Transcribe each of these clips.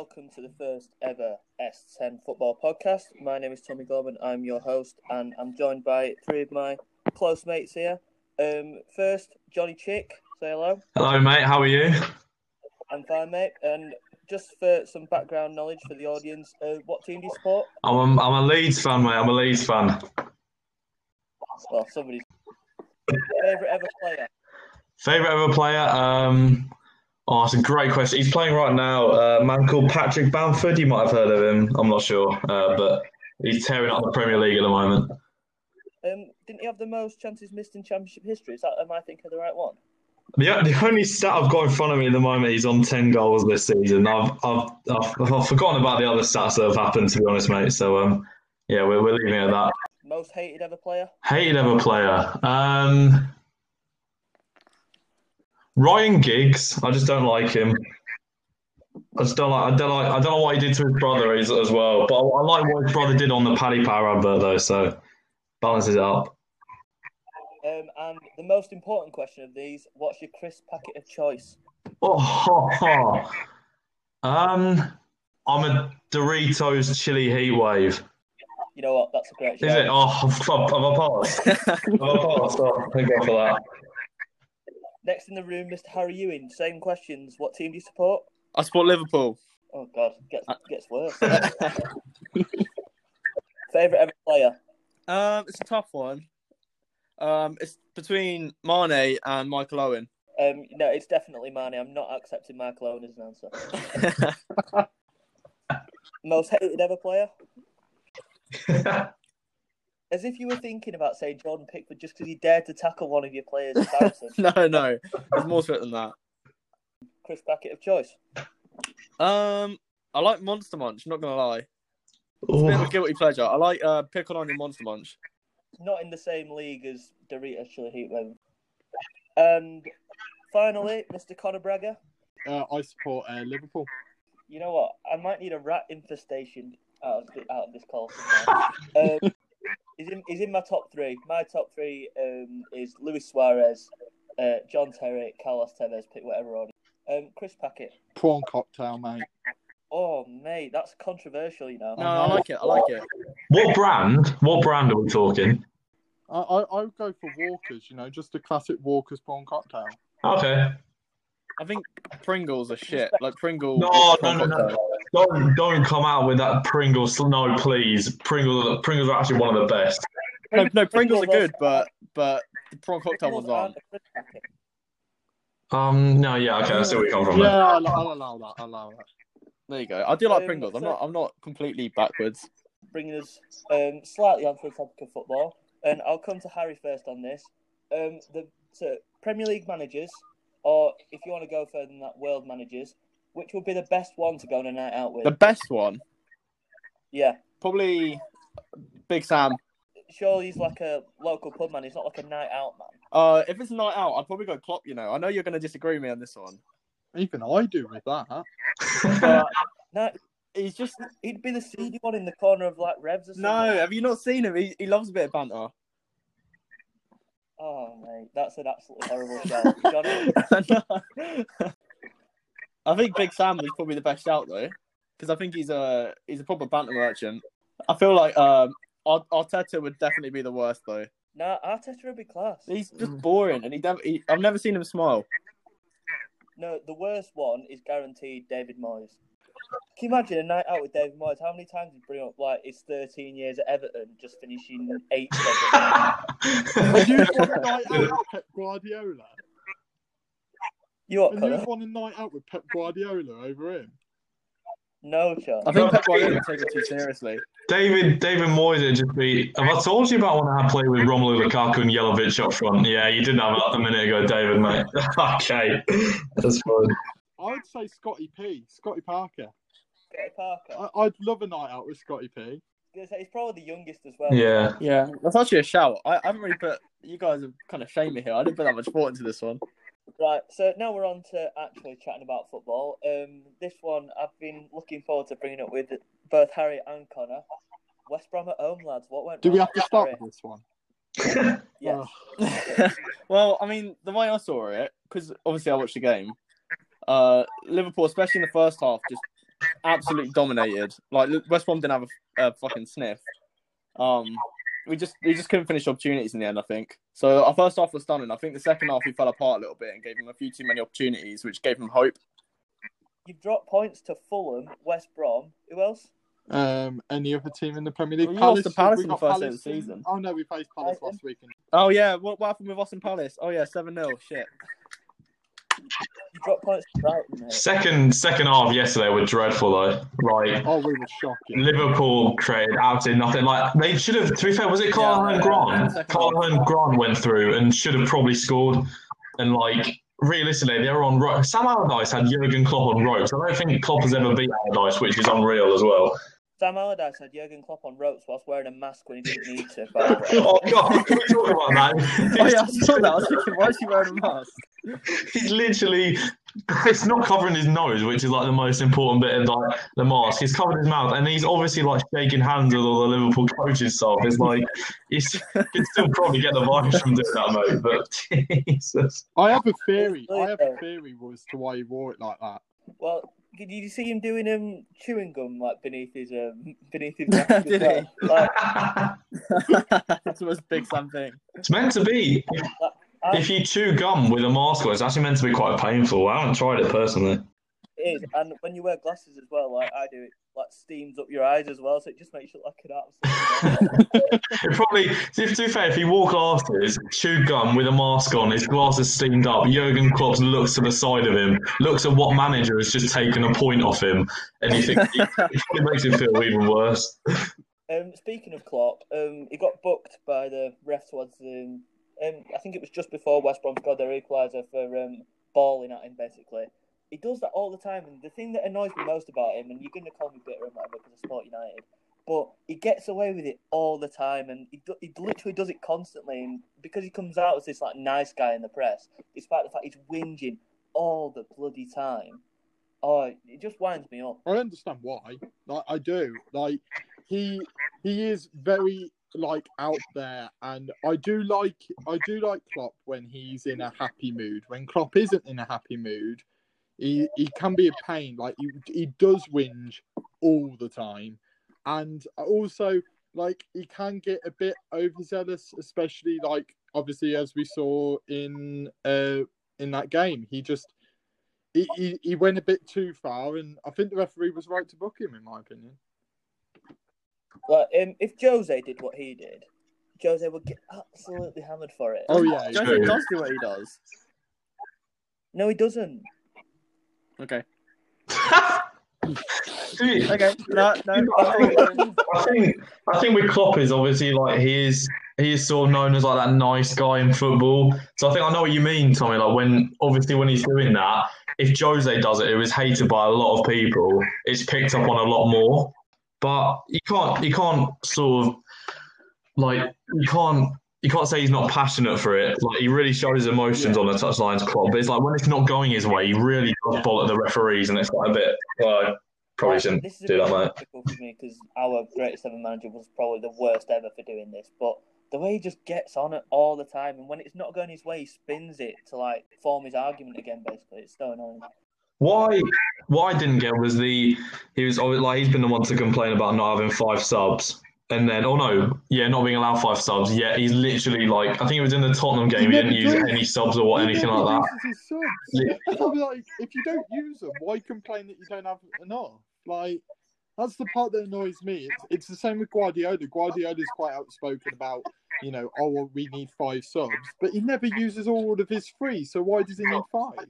welcome to the first ever S10 football podcast. My name is Tommy Gorman. I'm your host, and I'm joined by three of my close mates here. Um, first, Johnny Chick. Say hello. Hello, mate. How are you? I'm fine, mate. And just for some background knowledge for the audience, uh, what team do you support? I'm a, I'm a Leeds fan, mate. I'm a Leeds fan. Well, somebody's favorite ever player. Favorite ever player? Um, oh, it's a great question. He's playing right now. Uh, a man called Patrick Bamford. You might have heard of him. I'm not sure, uh, but he's tearing up the Premier League at the moment. Um, didn't he have the most chances missed in Championship history? Is that am I thinking the right one? The, the only stat I've got in front of me at the moment, he's on 10 goals this season. I've, I've, I've, I've forgotten about the other stats that have happened, to be honest, mate. So, um, yeah, we're, we're leaving it at that. Most hated ever player? Hated ever player. Um, Ryan Giggs. I just don't like him. I just don't like. I don't like. I don't know what he did to his brother as, as well. But I, I like what his brother did on the Paddy Power advert, though. So balances it up. Um, and the most important question of these: What's your crisp packet of choice? Oh, ho, ho. um, I'm a Doritos chili heat wave. You know what? That's a great show. Is it? Oh, I've, I've, I've paused. I've paused. Oh, thank God for that. Next in the room, Mr. Harry Ewing. Same questions. What team do you support? I support Liverpool. Oh God, gets gets worse. Favorite ever player? Um, it's a tough one. Um, it's between Mane and Michael Owen. Um, no, it's definitely Mane. I'm not accepting Michael Owen as an answer. Most hated ever player? As if you were thinking about saying Jordan Pickford just because he dared to tackle one of your players. No, no, there's more to it than that. Chris packet of choice. Um, I like Monster Munch. Not gonna lie, it's a bit of a guilty pleasure. I like uh, pickle onion Monster Munch. Not in the same league as Doritos Chili Heatwave. And finally, Mr. Connor Braga. Uh, I support uh, Liverpool. You know what? I might need a rat infestation out of, the, out of this call. um, he's, in, he's in my top three. My top three um, is Luis Suarez, uh, John Terry, Carlos Tevez, pick whatever order. Um, Chris Packett. Prawn cocktail, mate. Oh, mate, that's controversial, you know. No, I like it. I like it. what brand? What brand are we talking? I, I I would go for Walkers. You know, just a classic Walkers prawn cocktail. Okay. I think Pringles are shit. Like Pringles. No, no, no, no. Don't don't come out with that Pringles. No, please. Pringles. Pringles are actually one of the best. No, no, Pringles are good, but but the prawn cocktail ones aren't. aren't a Chris Packett. Um. No. Yeah. Okay. I see where you come from. Yeah, there. I'll, I'll allow that. I'll allow that. There you go. I do like Um, Pringles. I'm not. I'm not completely backwards. bringing us um, slightly onto the topic of football, and I'll come to Harry first on this. Um, the so Premier League managers, or if you want to go further than that, world managers, which would be the best one to go on a night out with? The best one, Yeah, probably Big Sam. surely he's like a local pub man. He's not like a night out man. Uh, if it's a night out, I'd probably go Klopp. You know, I know you're going to disagree with me on this one, Even I do with that. but No, he's just he'd be the seedy one in the corner of like Revs or something. no. Have you not seen him? He, he loves a bit of banter. Oh mate, that's an absolutely horrible shout. I think Big Sam is probably the best shout though, because I think he's a he's a proper banter merchant. I feel like um Ar- Arteta would definitely be the worst though. nah, Arteta would be class. He's just boring, and he, never, he I've never seen him smile. No, the worst one is guaranteed David Moyes. Can you imagine a night out with David Moyes? How many times did he bring up like his 13 years at Everton, just finishing eighth? And you want a night out with Pep Guardiola? you what, And you Connor? a night out with Pep Guardiola over him? No chance. I think Pep Guardiola would take it too seriously. David David Moyes would just be. Have I told you about when I had played with Romelu Lukaku and Jelavic up front? Yeah, you didn't have that a minute ago, David, mate. okay, that's fine. I would say Scotty P, Scotty Parker. Scotty Parker. I, I'd love a night out with Scotty P. gonna he's probably the youngest as well. Yeah. Yeah, that's actually a shout. I, I haven't really put. You guys have kind of shamed me here. I didn't put that much thought into this one. Right. So now we're on to actually chatting about football. Um, this one I've been looking forward to bringing up with both Harry and Connor. West Brom at home, lads. What went? Do we have to start Harry? with this one? Yes. Ugh. well, I mean, the way I saw it, because obviously I watched the game, uh, Liverpool, especially in the first half, just absolutely dominated. Like West Brom didn't have a, a fucking sniff. Um, we just we just couldn't finish opportunities in the end. I think so. Our first half was stunning. I think the second half we fell apart a little bit and gave them a few too many opportunities, which gave them hope. You've dropped points to Fulham, West Brom. Who else? Um, any other team in the Premier League? Well, you lost to Palace in the first day of the Palace in- season. Oh no, we faced Palace last week. and- Oh yeah, what, what happened with Austin Palace? Oh yeah, seven 0 Shit. You points to mate. Second second half yesterday were dreadful though. Like Oh, we were shocking. Liverpool created absolutely nothing. Like they should have. To be fair, was it Carl Yeah, and yeah, Grant? second Carl half. and Grant went through and should have probably scored. And like realistically, they were on ropes. Sam Allardyce had Jurgen Klopp on ropes. I don't think Klopp has ever beat Allardyce, which is unreal as well. Sam Allardyce had Jurgen Klopp on ropes whilst wearing a mask when he didn't need to. By the oh God, can we talking about that? Oh yeah, I saw that. I was thinking, why is he wearing a mask? He's literally, it's not covering his nose, which is like the most important bit of like the mask. He's covered his mouth, and he's obviously like shaking hands with all the Liverpool coaches stuff. It's like he's you can still probably get the virus from doing that, mate. But Jesus, I have a theory. I have a theory as to why he wore it like that. Well, did you see him doing um chewing gum like beneath his um beneath his mask? Did well? he? Like, That's the most big Sam thing. it's meant to be. I- If you chew gum with a mask on, it's actually meant to be quite painful. I haven't tried it personally. it is, and when you wear glasses as well, like I do, it like steams up your eyes as well, so it just makes you look like an absolute. It probably, to be fair, if you wore glasses, chew gum with a mask on, his glasses steamed up, Jurgen Klopp looks to the side of him, looks at what manager has just taken a point off him, and you think it, it makes him feel even worse. Um, speaking of Klopp, um, he got booked by the ref towards um, um, I think it was just before West Brom scored their equaliser for um, balling at him. Basically, he does that all the time, and the thing that annoys me most about him, and you're going to call me bitter and whatever because I support United, but he gets away with it all the time, and he, do- he literally does it constantly, and because he comes out as this like nice guy in the press, despite the fact he's whinging all the bloody time. Oh, it just winds me up. I understand why. Like I do. Like he he is very like out there, and I do like I do like Klopp when he's in a happy mood. When Klopp isn't in a happy mood, he he can be a pain. Like he he does whinge all the time, and also like he can get a bit overzealous, especially like obviously as we saw in uh in that game. He just he, he, he went a bit too far, and I think the referee was right to book him, in my opinion. Like, um, if Jose did what he did, Jose would get absolutely hammered for it. Oh yeah, Jose True. does do what he does. No, he doesn't. Okay. Dude, Okay. No, no. I think, I think I think with Klopp is obviously like he is he is sort of known as like that nice guy in football. So I think I know what you mean, Tommy. Like when obviously when he's doing that, if Jose does it, it was hated by a lot of people. It's picked up on a lot more. But you can't you can't sort of like you can't you can't say he's not passionate for it. Like he really showed his emotions on the touchlines, Klopp. But it's like when it's not going his way, he really does bollock the referees, and it's like a bit. Well, probably shouldn't This is do that, mate. for me because our greatest ever manager was probably the worst ever for doing this. But the way he just gets on it all the time, and when it's not going his way, he spins it to like form his argument again. Basically, it's so annoying. Why? What I didn't get was the he was always- like he's been the one to complain about not having five subs, and then oh no, yeah, not being allowed five subs. Yeah, he's literally like I think it was in the Tottenham game. He didn't use any subs or He anything like that. subs. I'm like, if you don't use them, why complain that you don't have enough? Like, that's the part that annoys me. It's, it's the same with Guardiola. Guardiola's quite outspoken about, you know, oh, well, we need five subs, but he never uses all of his three, so why does he need five?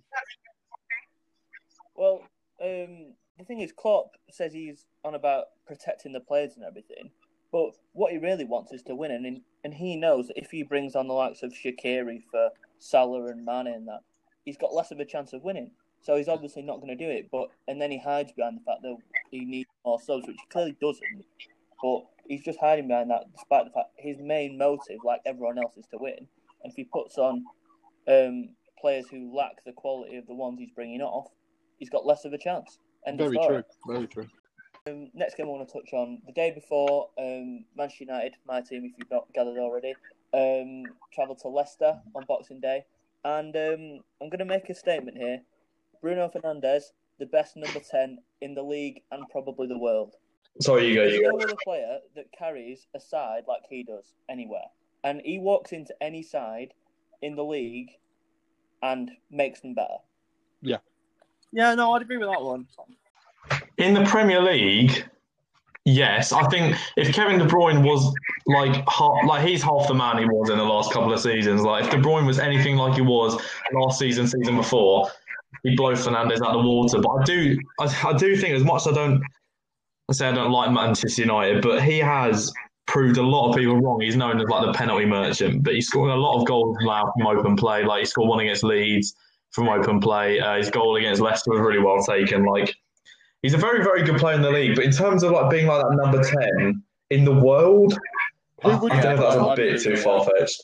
Well, um, the thing is, Klopp says he's on about protecting the players and everything, but what he really wants is to win, and and he knows that if he brings on the likes of Shaqiri for Salah and Mane and that, he's got less of a chance of winning. So he's obviously not going to do it. But and then he hides behind the fact that he needs more subs, which he clearly doesn't. But he's just hiding behind that, despite the fact his main motive, like everyone else, is to win. And if he puts on um, players who lack the quality of the ones he's bringing off, he's got less of a chance. End Very true. Very true. Um, next game I want to touch on the day before um, Manchester United, my team, if you've not gathered already, um, travelled to Leicester on Boxing Day, and um, I'm going to make a statement here. Bruno Fernandes the best number ten in the league and probably the world. Sorry, you go, There's you no go. other player that carries a side like he does anywhere, and he walks into any side in the league and makes them better. Yeah, no, I'd agree with that one. In the Premier League, yes, I think if Kevin De Bruyne was like half, like he's half the man he was in the last couple of seasons. Like if De Bruyne was anything like he was last season, season before, he'd blow Fernandes out of the water. But I do, I, I do think as much as I don't I say I don't like Manchester United, but he has proved a lot of people wrong. He's known as like the penalty merchant, but he's scored a lot of goals now from open play. Like he scored one against Leeds from open play. Uh, his goal against Leicester was really well taken. Like he's a very, very good player in the league. But in terms of like being like that number ten in the world, I, I Who don't know that's a I'd bit too far fetched.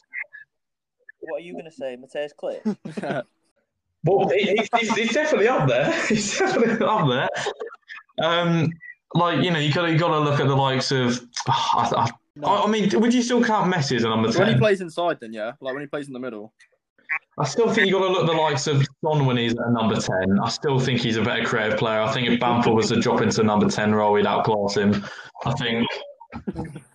What are you going to say, Mateusz Klich? Well, he, he's, he's, he's definitely up there. He's definitely up there. Um, like you know, you got you got to look at the likes of. I, I, I mean, would you still count Messi as a number when he plays inside, then yeah, like when he plays in the middle. I still think you've got to look at the likes of Son when he's at number ten. I still think he's a better creative player. I think if Bamford was to drop into number ten role, we'd outclass him. I think.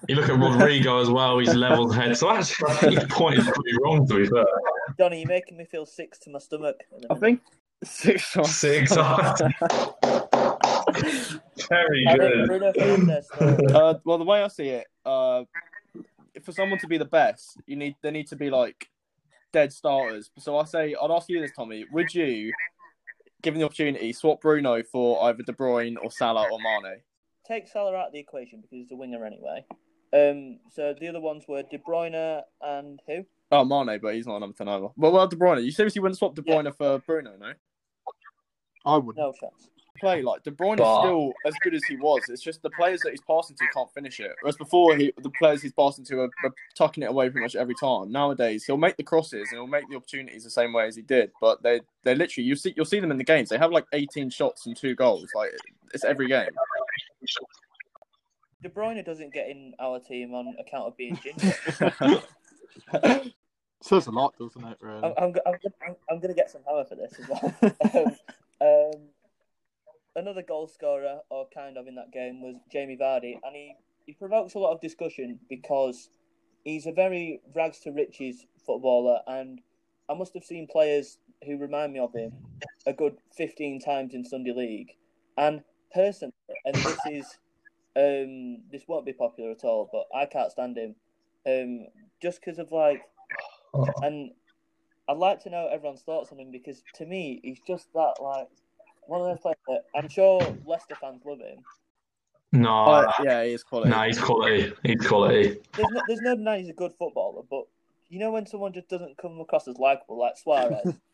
You look at Rodrigo as well; he's leveled head. So actually, I think your point is pretty wrong. To be fair, Johnny, you're making me feel sick to my stomach. I think six. Six. very good. Bruno Fernandes. though. uh, well, the way I see it, uh, for someone to be the best, you need they need to be like dead starters. So I say, I'd ask you this, Tommy: Would you, given the opportunity, swap Bruno for either De Bruyne or Salah or Mane? Take Salah out of the equation because he's a winger anyway. Um, so the other ones were De Bruyne and who? Oh, Mane, but he's not a number ten either. Well, well, De Bruyne. You seriously wouldn't swap De Bruyne for Bruno, no? I wouldn't. No chance. Play like De Bruyne But- is still as good as he was. It's just the players that he's passing to can't finish it. Whereas before, he the players he's passing to are, are tucking it away pretty much every time. Nowadays, he'll make the crosses and he'll make the opportunities the same way as he did. But they they literally you see you'll see them in the games. They have like 18 shots and two goals. Like it's every game. De Bruyne doesn't get in our team on account of being ginger. Says a lot, doesn't it? Really. I'm, I'm, I'm, I'm, I'm going to get some hammer for this as well. um, um, another goal scorer, or kind of in that game, was Jamie Vardy, and he, he provokes a lot of discussion because he's a very rags to riches footballer, and I must have seen players who remind me of him a good 15 times in Sunday League. And personally, and this is um, this won't be popular at all, but I can't stand him um, just because of like and I'd like to know everyone's thoughts on him because to me, he's just that like one of those players that I'm sure Leicester fans love him. No, oh, But, yeah, he's quality. no, he's quality. He's quality. There's no, there's no denying he's a good footballer, but you know when someone just doesn't come across as likable, like Suarez.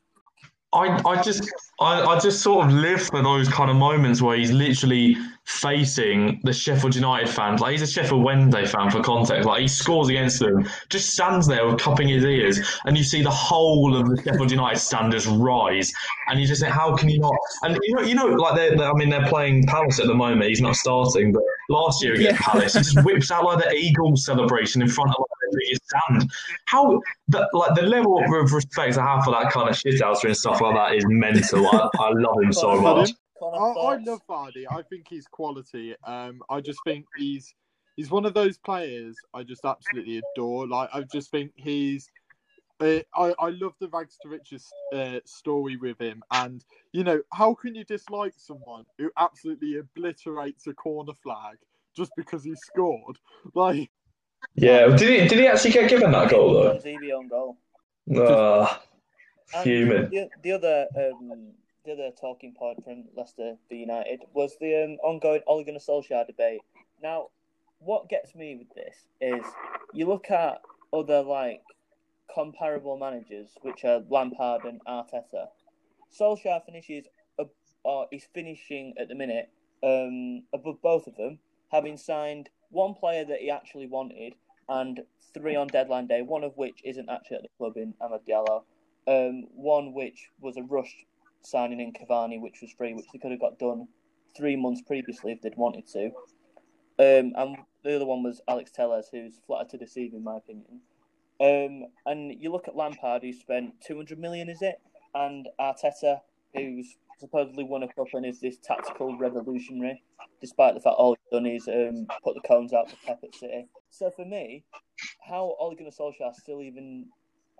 I, I just I, I just sort of live for those kind of moments where he's literally facing the Sheffield United fans. Like he's a Sheffield Wednesday fan for context. Like he scores against them, just stands there with cupping his ears, and you see the whole of the Sheffield United standards rise, and you just think, how can you not? And you know, you know, like they're, they're- I mean, they're playing Palace at the moment. He's not starting, but last year against Yeah. Palace, he just whips out like the Eagles celebration in front of like, the biggest stand. How the, like the level of respect I have for that kind of shit shithouser and stuff like that is mental. I, I love him so much. I, I love Vardy. I think he's quality. Um, I just think he's he's one of those players I just absolutely adore. Like I just think he's. Uh, I I love the rags to riches uh, story with him, and you know how can you dislike someone who absolutely obliterates a corner flag just because he scored? Like Yeah, did he did he actually get given that goal though? Tuanzebe on goal. Ah, And Fuming. The, the other um, the other talking point from Leicester v United was the um, ongoing Ole Gunnar Solskjaer debate. Now, what gets me with this is you look at other like comparable managers, which are Lampard and Arteta. Solskjaer finishes, ab- or he's finishing at the minute um, above both of them, having signed one player that he actually wanted and three on deadline day, one of which isn't actually at the club in Amad Diallo um, one which was a rush signing in Cavani, which was free, which they could have got done three months previously if they'd wanted to. Um, and the other one was Alex Telles, who's flattered to deceive, in my opinion. Um, and you look at Lampard, who spent 200 million, is it? And Arteta, who's supposedly won a cup and is this tactical revolutionary, despite the fact all he's done is um, put the cones out for Pep at City. So for me, how Ole Gunnar Solskjaer still even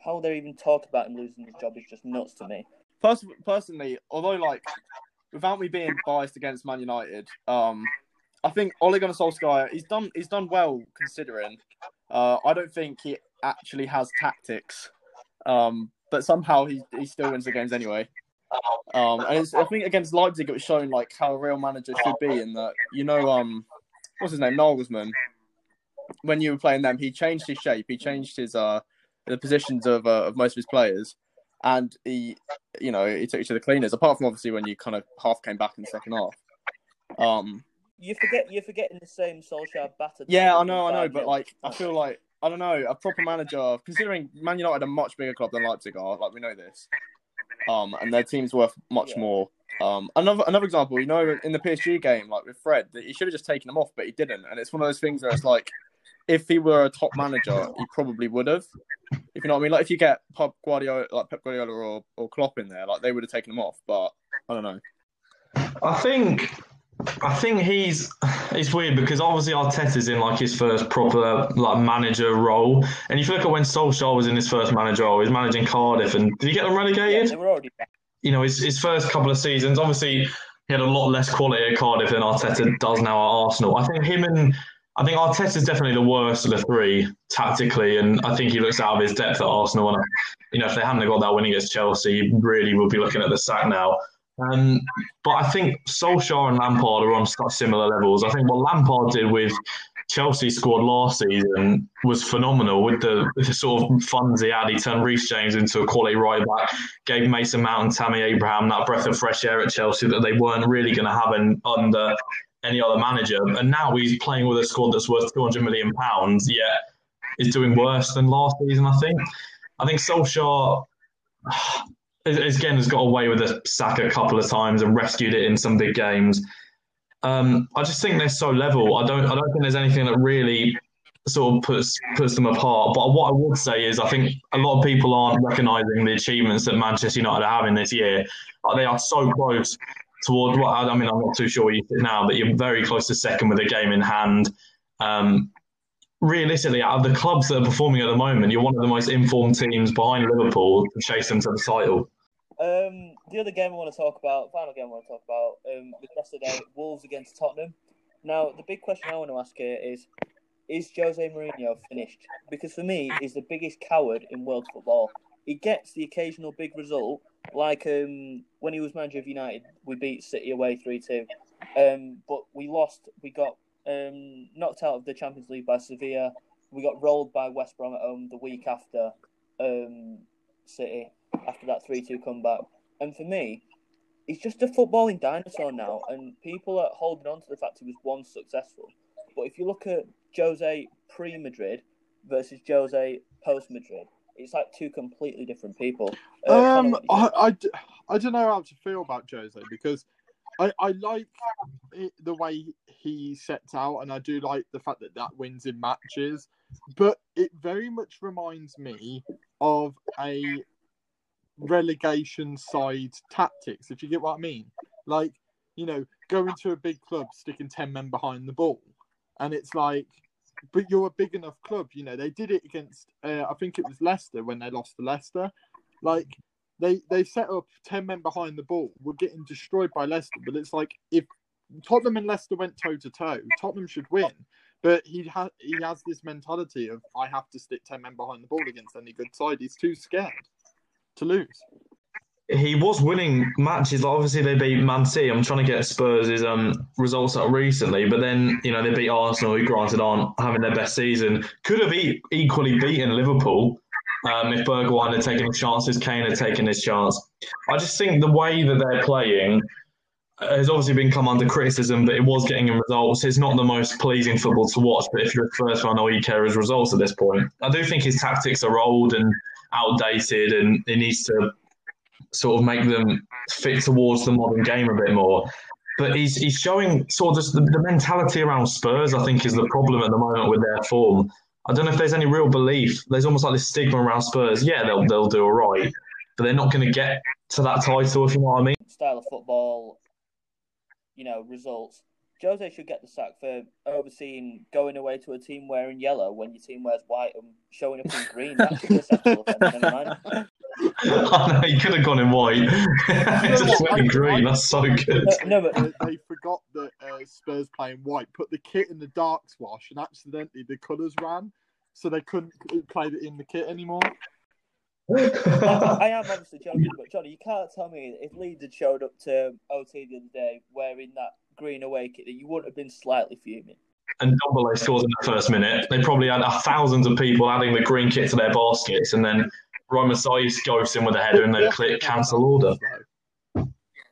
how they're even talk about him losing his job is just nuts to me. Pers- personally, although like without me being biased against Man United, um, I think Ole Gunnar Solskjaer he's done he's done well considering. Uh, I don't think he actually has tactics, um, but somehow he he still wins the games anyway. Um, and it's, I think against Leipzig it was shown like how a real manager should be in that you know um what's his name? Nagelsmann. When you were playing them he changed his shape. He changed his uh the positions of uh, of most of his players. And he you know he took you to the cleaners apart from obviously when you kind of half came back in the second half. Um You forget you're forgetting the same Solskjaer battered. yeah I know I know but like I feel like I don't know a proper manager considering Man United are a much bigger club than Leipzig are like we know this um and their team's worth much Yeah. more. Um another another example you know in the PSG game like with Fred that he should have just taken him off but he didn't. And it's one of those things where it's like if he were a top manager he probably would have. If you know what I mean? Like if you get Pep Guardiola like Pep Guardiola or, or Klopp in there like they would have taken him off but I don't know. I think I think he's it's weird because obviously Arteta's in like his first proper like manager role, and if you look at when Solskjaer was in his first manager role, he was managing Cardiff, and did he get them yeah, relegated? they were already back. you know, his, his first couple of seasons, obviously he had a lot less quality at Cardiff than Arteta does now at Arsenal. I think him and I think Arteta's definitely the worst of the three tactically, and I think he looks out of his depth at Arsenal. And you know, if they hadn't got that win against Chelsea, he really would be looking at the sack now. Um, but I think Solskjaer and Lampard are on such similar levels. I think what Lampard did with Chelsea squad last season was phenomenal with the, the sort of funds he had. He turned Reece James into a quality right back, gave Mason Mount and Tammy Abraham that breath of fresh air at Chelsea that they weren't really going to have in, under any other manager. And now he's playing with a squad that's worth £200 million, yet is doing worse than last season, I think. I think Solskjaer, again, has got away with a sack a couple of times and rescued it in some big games. Um, I just think they're so level. I don't. I don't think there's anything that really sort of puts puts them apart. But what I would say is, I think a lot of people aren't recognising the achievements that Manchester United are having this year. They are so close toward what I mean. I'm not too sure you sit now, but you're very close to second with a game in hand. Um, realistically, out of the clubs that are performing at the moment, you're one of the most informed teams behind Liverpool to chase them to the title. Um, the other game I want to talk about, final game I want to talk about, um, was yesterday, Wolves against Tottenham. Now, the big question I want to ask here is: Is Jose Mourinho finished? Because for me, he's the biggest coward in world football. He gets the occasional big result, like um, when he was manager of United, we beat City away three two, um, but we lost. We got um, knocked out of the Champions League by Sevilla. We got rolled by West Brom at home the week after um, City after that 3 2 comeback. And for me, he's just a footballing dinosaur now, and people are holding on to the fact he was once successful. But if you look at Jose pre Madrid versus Jose post Madrid, it's like two completely different people. Uh, Um, what do you think? I, I, I don't know how to feel about Jose because I, I like it, the way he sets out, and I do like the fact that that wins in matches. But it very much reminds me of a relegation side tactics, if you get what I mean. Like, you know, going to a big club, sticking 10 men behind the ball. And it's like, but you're a big enough club. You know, they did it against, uh, I think it was Leicester when they lost to Leicester. Like, they, they set up 10 men behind the ball. We're getting destroyed by Leicester. But it's like, if Tottenham and Leicester went toe to toe, Tottenham should win. But he, ha- he has this mentality of, I have to stick 10 men behind the ball against any good side. He's too scared to lose. he was winning matches. Like obviously, they beat Man City. I'm trying to get Spurs' um, results up recently, but then you know they beat Arsenal, who granted aren't having their best season. Could have e- equally beaten Liverpool um, if Bergwijn had taken his chances, Kane had taken his chance. I just think the way that they're playing has obviously been come under criticism, but it was getting results. It's not the most pleasing football to watch, but if you're a first fan, all you care is results at this point. I do think his tactics are old and outdated, and he needs to sort of make them fit towards the modern game a bit more. But he's he's showing sort of just the, the mentality around Spurs. I think is the problem at the moment with their form. I don't know if there's any real belief. There's almost like this stigma around Spurs. Yeah, they'll they'll do all right, but they're not going to get to that title. If you know what I mean. style of football, you know, results. Jose should get the sack for overseeing going away to a team wearing yellow when your team wears white and showing up in green. That's a sexual offence, never mind. I know he could have gone in white. it's just really green. That's so good. Uh, no, but they, they forgot that uh, Spurs playing white, put the kit in the darks wash, and accidentally the colours ran, so they couldn't play it in the kit anymore. I, I am obviously joking, but Johnny, you can't tell me if Leeds had showed up to OT the other day wearing that green away kit that you wouldn't have been slightly fuming. and Dombele scores in the first minute. They probably had thousands of people adding the green kit to their baskets, and then Romain Saiss goes in with a header, and they click cancel order.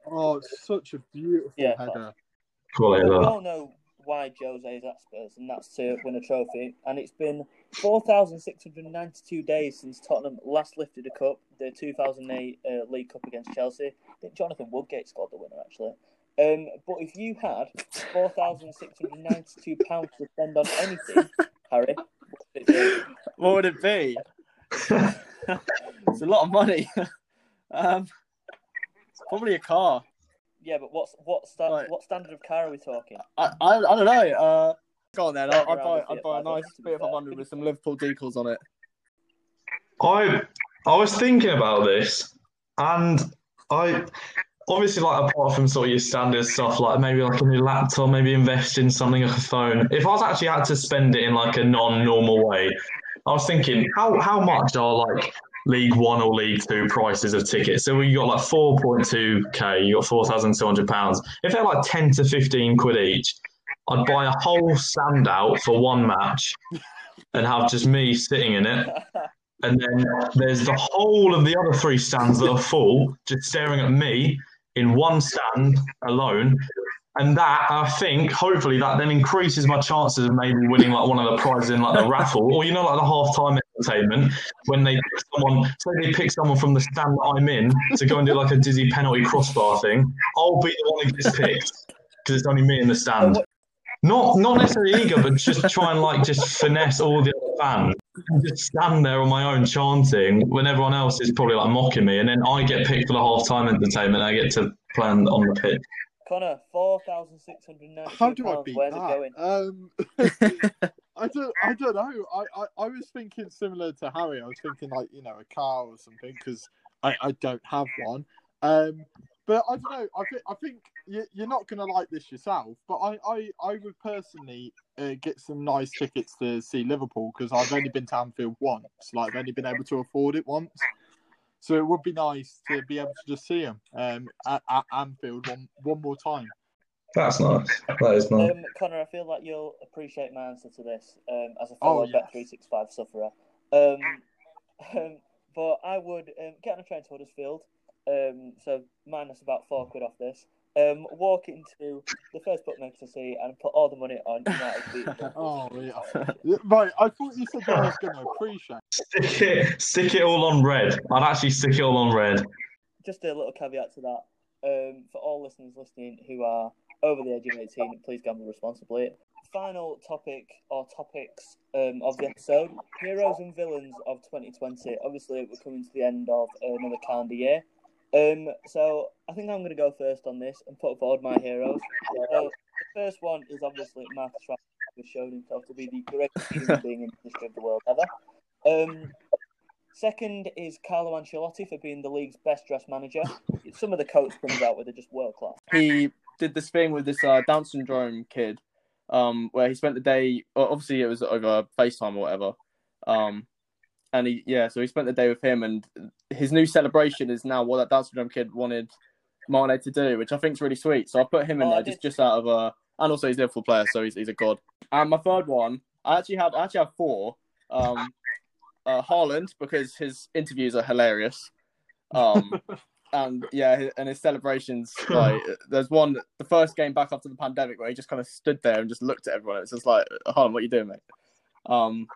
Oh, it's such a beautiful Yeah. header. Cool, We yeah. all know why Jose is at Spurs, and that's to win a trophy. And it's been 4,692 days since Tottenham last lifted a cup, the 2008 uh, League Cup against Chelsea. I think Jonathan Woodgate scored the winner, actually. Um, but if you had 4,692 pounds to spend on anything, Harry, what would it be? What would it be? it's a lot of money. um, probably a car. Yeah, but what's what sta- Right. what standard of car are we talking? I, I, I don't know. Uh, go on then. I'll, I'd buy, I'd buy a nice 500, to be Fiat fair. 500 with some Liverpool decals on it. I I was thinking about this, and I obviously like apart from sort of your standard stuff, like maybe like a new laptop, maybe invest in something like a phone. If I was actually had to spend it in like a non-normal way, I was thinking how how much are like League One or League Two prices of tickets? So you got like four point two k, you got four thousand two hundred pounds. If they're like ten to fifteen quid each, I'd buy a whole stand out for one match and have just me sitting in it. And then there's the whole of the other three stands that are full, just staring at me in one stand alone. And that, I think, hopefully, that then increases my chances of maybe winning like one of the prizes in like the raffle, or you know, like the half-time entertainment when they pick someone, say they pick someone from the stand that I'm in to go and do like a dizzy penalty crossbar thing. I'll be the one that gets picked because it's only me in the stand. Not not necessarily eager, but just try and like just finesse all the other fans. Just stand there on my own chanting when everyone else is probably like mocking me, and then I get picked for the half time entertainment. I get to play on on the pitch. Connor, four thousand six hundred ninety-two How do I beat Where's it going? that? Um, I don't, I don't know. I, I, I was thinking similar to Harry. I was thinking like you know a car or something because I, I don't have one. Um, but I don't know. I think I think you, you're not going to like this yourself. But I I, I would personally uh, get some nice tickets to see Liverpool because I've only been to Anfield once. Like I've only been able to afford it once. So it would be nice to be able to just see them um, at, at Anfield one one more time. That's nice. That is nice. Um, Connor, I feel like you'll appreciate my answer to this um, as a Oh, fellow yes. Bet three six five sufferer. Um, um, but I would um, get on a train to Huddersfield. Um, so minus about four quid off this. Um, walk into the first bookmaker to see and put all the money on United beating Oh yeah. right. I thought you said that I was going to appreciate. Stick it, stick it all on red. I'd actually stick it all on red. just a little caveat to that. Um, for all listeners listening who are over the age of 18, please gamble responsibly. Final topic or topics um, of the episode heroes and villains of 2020. Obviously, we're coming to the end of another calendar year. Um, so I think I'm going to go first on this and put forward my heroes. The first one is obviously Marcus Rashford, has shown himself to be the greatest human being in the history of the world ever. Um, second is Carlo Ancelotti for being the league's best dressed manager. Some of the coats comes out with are just world class. he did this thing with this uh, Down syndrome kid, um, where he spent the day. Obviously, it was over FaceTime or whatever. Um, and he, yeah, so he spent the day with him, and his new celebration is now what that Down syndrome kid wanted Mane to do, which I think is really sweet. So I put him in Oh, I there just just out of uh, and also he's a Liverpool player, so he's he's a god. And my third one, I actually have I actually have four. Um, uh, Haaland because his interviews are hilarious. Um, and yeah, and his celebrations. Like, there's one, the first game back after the pandemic, where he just kind of stood there and just looked at everyone. It's just like, Haaland, what are you doing, mate? Um,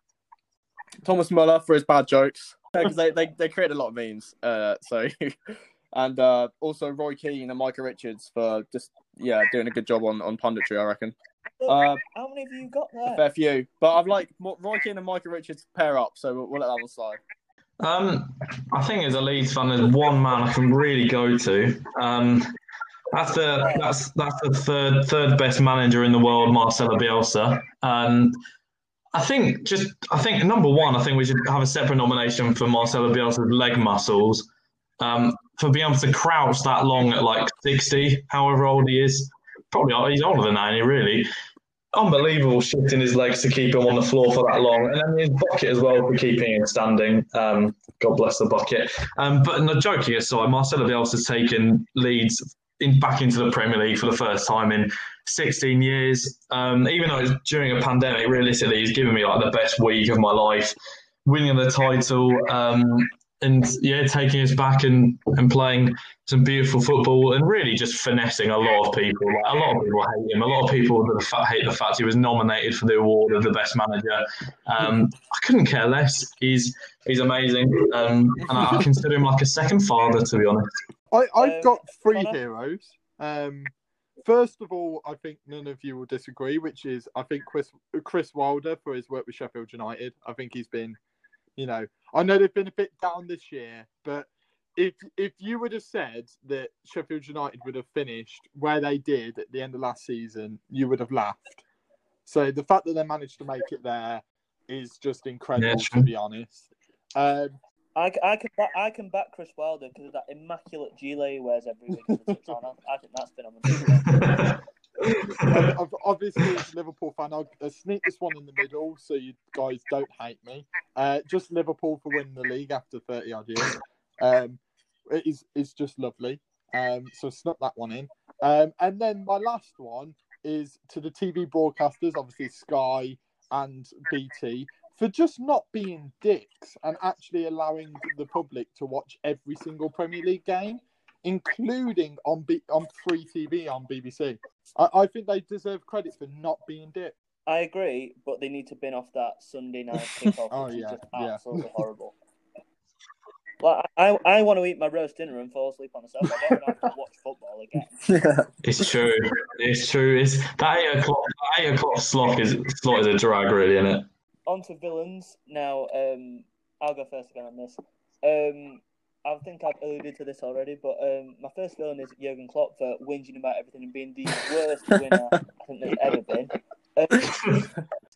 Thomas Muller for his bad jokes because they, they they create a lot of memes. Uh, so. And uh, also Roy Keane and Micah Richards for just yeah doing a good job on, on punditry, I reckon. Uh, How many have you got a fair few, but I've like Mo- Roy Keane and Micah Richards pair up, so we'll, we'll let that one slide. Um, I think as a Leeds fan, there's one man I can really go to. Um, that's the that's that's the third third best manager in the world, Marcelo Bielsa. And I think just I think number one, I think we should have a separate nomination for Marcelo Bielsa's leg muscles. Um, for being able to crouch that long at like sixty, however old he is, probably he's older than that, really. Unbelievable shifting his legs to keep him on the floor for that long, and then his bucket as well for keeping him standing. Um, God bless the bucket. Um, but no, joking aside, Marcelo Bielsa's taken Leeds in, back into the Premier League for the first time in 16 years. Um, even though it's during a pandemic, realistically, he's given me like the best week of my life, winning the title, um, and yeah, taking us back and, and playing some beautiful football and really just finessing a lot of people. Like, a lot of people hate him. A lot of people hate the fact he was nominated for the award of the best manager. Um, I couldn't care less. He's he's amazing, um, and I, I consider him like a second father, to be honest. I, I've Um, got three Connor? heroes. First of all, I think none of you will disagree, which is I think Chris Chris Wilder for his work with Sheffield United. I think he's been, you know, I know they've been a bit down this year, but if if you would have said that Sheffield United would have finished where they did at the end of last season, you would have laughed. So the fact that they managed to make it there is just incredible, Yeah, to be honest. Um, I, I can back, I can back Chris Wilder because of that immaculate gilet he wears every week. I, I think that's phenomenal. I've, obviously, as a Liverpool fan, I'll, sneak this one in the middle so you guys don't hate me. Uh, just Liverpool for winning the league after 30 odd years. Um, it is it's just lovely. Um, so snuck that one in. Um, and then my last one is to the TV broadcasters, obviously Sky and BT, for just not being dicks and actually allowing the public to watch every single Premier League game, including on B- on free TV on BBC. I, I think they deserve credit for not being dicks. I agree, but they need to bin off that Sunday night kickoff, Oh, which yeah, is just yeah. absolutely horrible. Like I, I want to eat my roast dinner and fall asleep on the sofa. I don't have to watch football again. It's true. It's true. It's that eight o'clock. that Eight o'clock slot is slot is a drag, really, isn't it? On to villains now. Um, I'll go first again on this. Um, I think I've alluded to this already, but um, my first villain is Jurgen Klopp for whinging about everything and being the worst winner I think there's ever been. Um,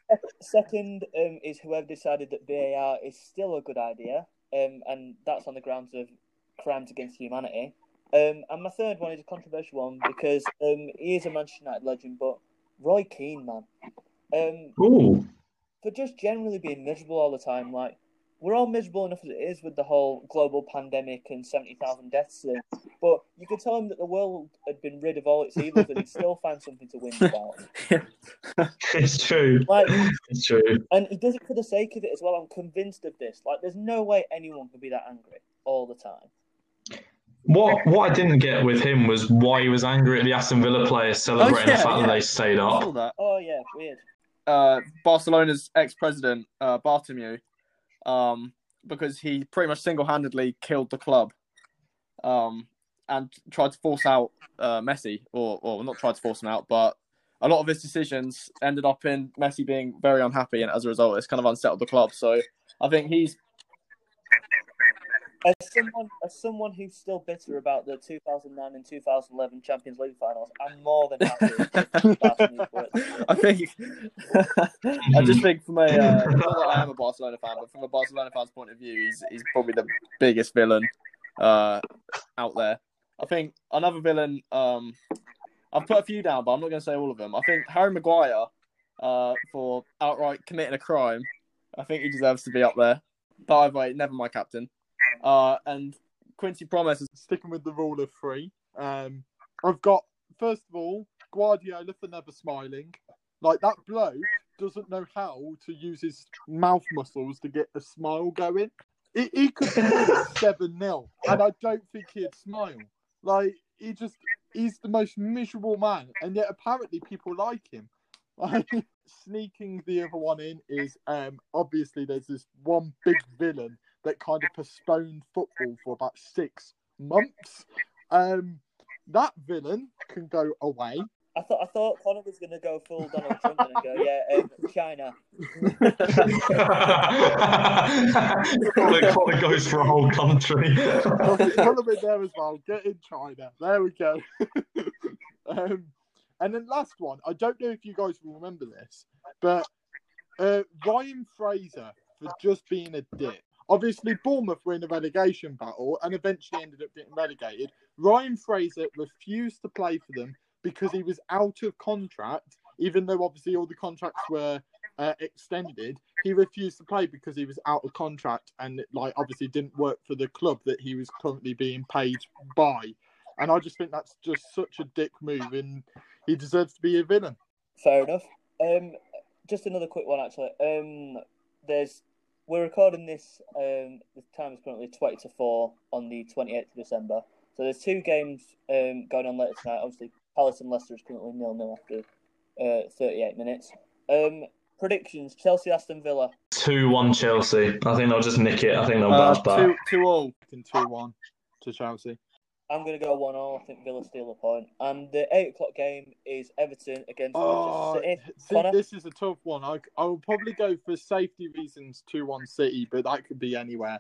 second um, is whoever decided that VAR is still a good idea, um, and that's on the grounds of crimes against humanity. Um, and my third one is a controversial one because um, he is a Manchester United legend, but Roy Keane, man. Um, Ooh. For just generally being miserable all the time. Like we're all miserable enough as it is with the whole global pandemic and seventy thousand deaths. Thing. But you could tell him that the world had been rid of all its evils, and he'd still find something to whinge about. It's true. Like, It's true. and he does it for the sake of it as well. I'm convinced of this. Like, there's no way anyone could be that angry all the time. What what I didn't get with him was why he was angry at the Aston Villa players celebrating yeah, the fact yeah. that they stayed up. Oh yeah, weird. Uh, Barcelona's ex-president uh, Bartomeu, um, because he pretty much single-handedly killed the club, um, and tried to force out uh, Messi, or or not tried to force him out, but a lot of his decisions ended up in Messi being very unhappy, and as a result, it's kind of unsettled the club. So I think he's As someone, as someone who's still bitter about the 2009 and 2011 Champions League finals, I'm more than happy. with Barcelona's work. I think I just think from a uh, not that I am a Barcelona fan, but from a Barcelona fan's point of view, he's he's probably the biggest villain uh, out there. I think another villain. Um, I've put a few down, but I'm not going to say all of them. I think Harry Maguire uh, for outright committing a crime. I think he deserves to be up there. By the way, never my captain. Uh, and Quincy Promes is sticking with the rule of three. Um, I've got first of all Guardiola for never smiling. Like that bloke doesn't know how to use his mouth muscles to get a smile going. He, he could be seven 0 and I don't think he'd smile. Like he just he's the most miserable man, and yet apparently people like him. Like sneaking the other one in is um obviously there's this one big villain that kind of postponed football for about six months. Um, that villain can go away. I thought I thought Connor was going to go full Donald Trump and go, yeah, um, China. Colin, Colin goes for a whole country. Put it put in there as well. Get in China. There we go. um, and then last one. I don't know if you guys will remember this, but uh, Ryan Fraser for just being a dick. Obviously, Bournemouth were in a relegation battle and eventually ended up getting relegated. Ryan Fraser refused to play for them because he was out of contract, even though obviously all the contracts were uh, extended. He refused to play because he was out of contract and, like, obviously didn't work for the club that he was currently being paid by. And I just think that's just such a dick move, and he deserves to be a villain. Fair enough. Um, just another quick one actually. Um, there's we're recording this. Um, the time is currently twenty to four on the twenty eighth of December. So there's two games um going on later tonight. Obviously, Palace and Leicester is currently nil nil after uh, thirty eight minutes. Um, predictions: Chelsea, Aston Villa. 2 1 Chelsea. I think they'll just nick it. I think they'll Uh, bounce back. two, two all. In 2 1 to Chelsea. I'm going to go one all. I think Villa steal a point. And the eight o'clock game is Everton against Oh, Manchester City. see, this is a tough one. I, I will probably go for safety reasons 2 1 City, but that could be anywhere.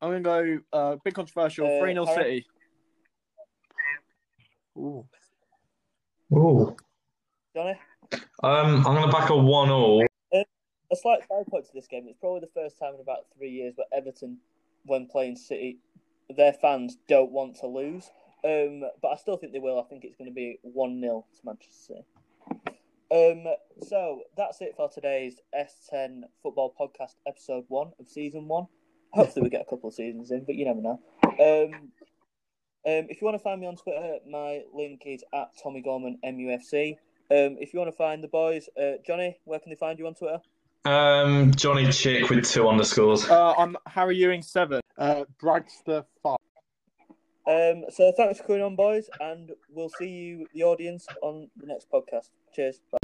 I'm going to go uh, big controversial Uh, 3 0 City. Ooh. Ooh. Jonny. Um, I'm going to back a 1 all. a slight side point to this game. It's probably the first time in about three years where Everton, when playing City, their fans don't want to lose. Um, but I still think they will. I think it's going to be one 0 to Manchester City. Um, so that's it for today's S10 Football Podcast, episode one of season one. Hopefully, we get a couple of seasons in, but you never know. Um, um, if you want to find me on Twitter, my link is at Tommy Gorman MUFC. Um, if you want to find the boys, uh, Jonny, where can they find you on Twitter? Um, Jonny Chick with two underscores. Uh, I'm Harry Ewing 7 uh, Bragster Five. Um, so thanks for coming on, boys, and we'll see you, the audience, on the next podcast. Cheers. Bye.